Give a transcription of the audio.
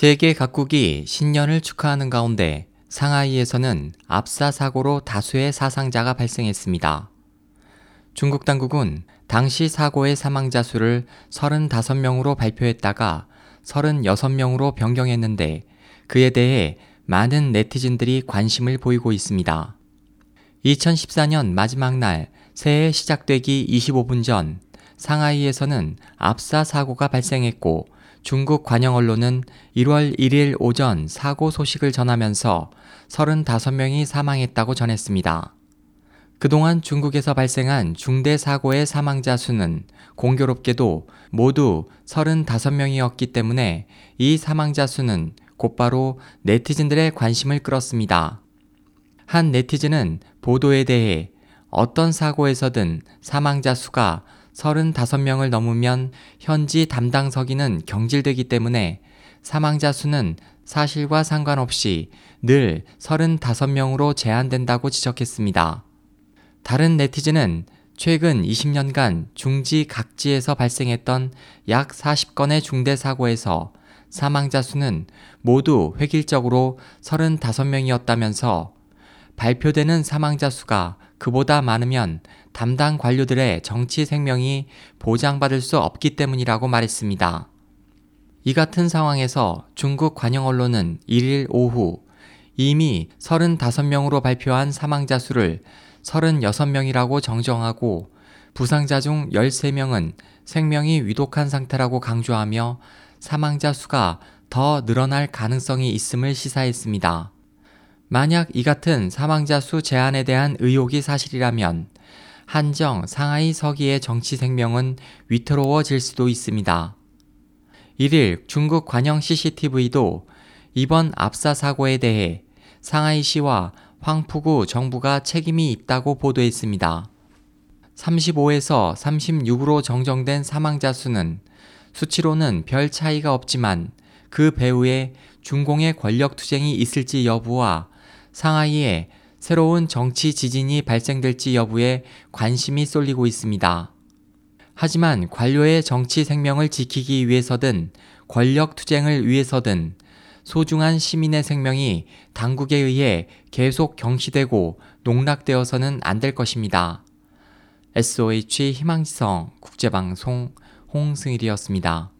세계 각국이 신년을 축하하는 가운데 상하이에서는 압사 사고로 다수의 사상자가 발생했습니다. 중국 당국은 당시 사고의 사망자 수를 35명으로 발표했다가 36명으로 변경했는데 그에 대해 많은 네티즌들이 관심을 보이고 있습니다. 2014년 마지막 날 새해 시작되기 25분 전 상하이에서는 압사 사고가 발생했고 중국 관영 언론은 1월 1일 오전 사고 소식을 전하면서 35명이 사망했다고 전했습니다. 그동안 중국에서 발생한 중대 사고의 사망자 수는 공교롭게도 모두 35명이었기 때문에 이 사망자 수는 곧바로 네티즌들의 관심을 끌었습니다. 한 네티즌은 보도에 대해 어떤 사고에서든 사망자 수가 35명을 넘으면 현지 담당 서기는 경질되기 때문에 사망자 수는 사실과 상관없이 늘 35명으로 제한된다고 지적했습니다. 다른 네티즌은 최근 20년간 중지 각지에서 발생했던 약 40건의 중대 사고에서 사망자 수는 모두 획일적으로 35명이었다면서 발표되는 사망자 수가 그보다 많으면 담당 관료들의 정치 생명이 보장받을 수 없기 때문이라고 말했습니다. 이 같은 상황에서 중국 관영 언론은 1일 오후 이미 35명으로 발표한 사망자 수를 36명이라고 정정하고 부상자 중 13명은 생명이 위독한 상태라고 강조하며 사망자 수가 더 늘어날 가능성이 있음을 시사했습니다. 만약 이 같은 사망자 수 제한에 대한 의혹이 사실이라면 한정 상하이 서기의 정치 생명은 위태로워질 수도 있습니다. 1일 중국 관영 CCTV도 이번 압사 사고에 대해 상하이시와 황푸구 정부가 책임이 있다고 보도했습니다. 35에서 36으로 정정된 사망자 수는 수치로는 별 차이가 없지만 그 배후에 중공의 권력 투쟁이 있을지 여부와 상하이에 새로운 정치 지진이 발생될지 여부에 관심이 쏠리고 있습니다. 하지만 관료의 정치 생명을 지키기 위해서든 권력 투쟁을 위해서든 소중한 시민의 생명이 당국에 의해 계속 경시되고 농락되어서는 안 될 것입니다. SOH 희망지성 국제방송 홍승일이었습니다.